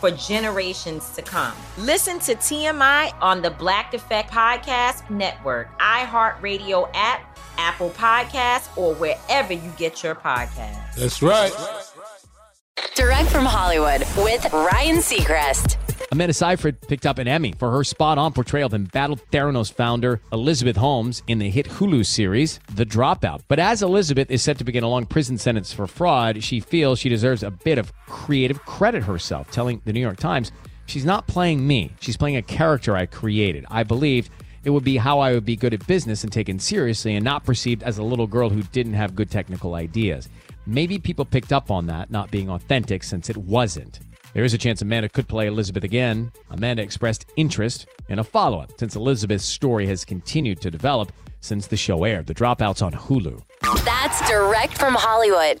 for generations to come. Listen to TMI on the Black Effect Podcast Network, iHeartRadio app, Apple Podcasts, or wherever you get your podcasts. That's right. Direct from Hollywood with Ryan Seacrest. Amanda Seyfried picked up an Emmy for her spot on portrayal of embattled Theranos founder Elizabeth Holmes in the hit Hulu series, The Dropout. But as Elizabeth is set to begin a long prison sentence for fraud, she feels she deserves a bit of creative credit herself, telling the New York Times, She's not playing me, she's playing a character I created. I believed it would be how I would be good at business and taken seriously and not perceived as a little girl who didn't have good technical ideas. Maybe people picked up on that not being authentic since it wasn't. There is a chance Amanda could play Elizabeth again. Amanda expressed interest in a follow up since Elizabeth's story has continued to develop since the show aired. The Dropout's on Hulu. That's direct from Hollywood.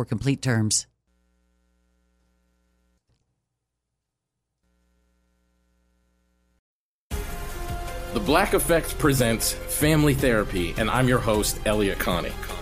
for complete terms. The Black Effect presents Family Therapy, and I'm your host, Elliott Connie.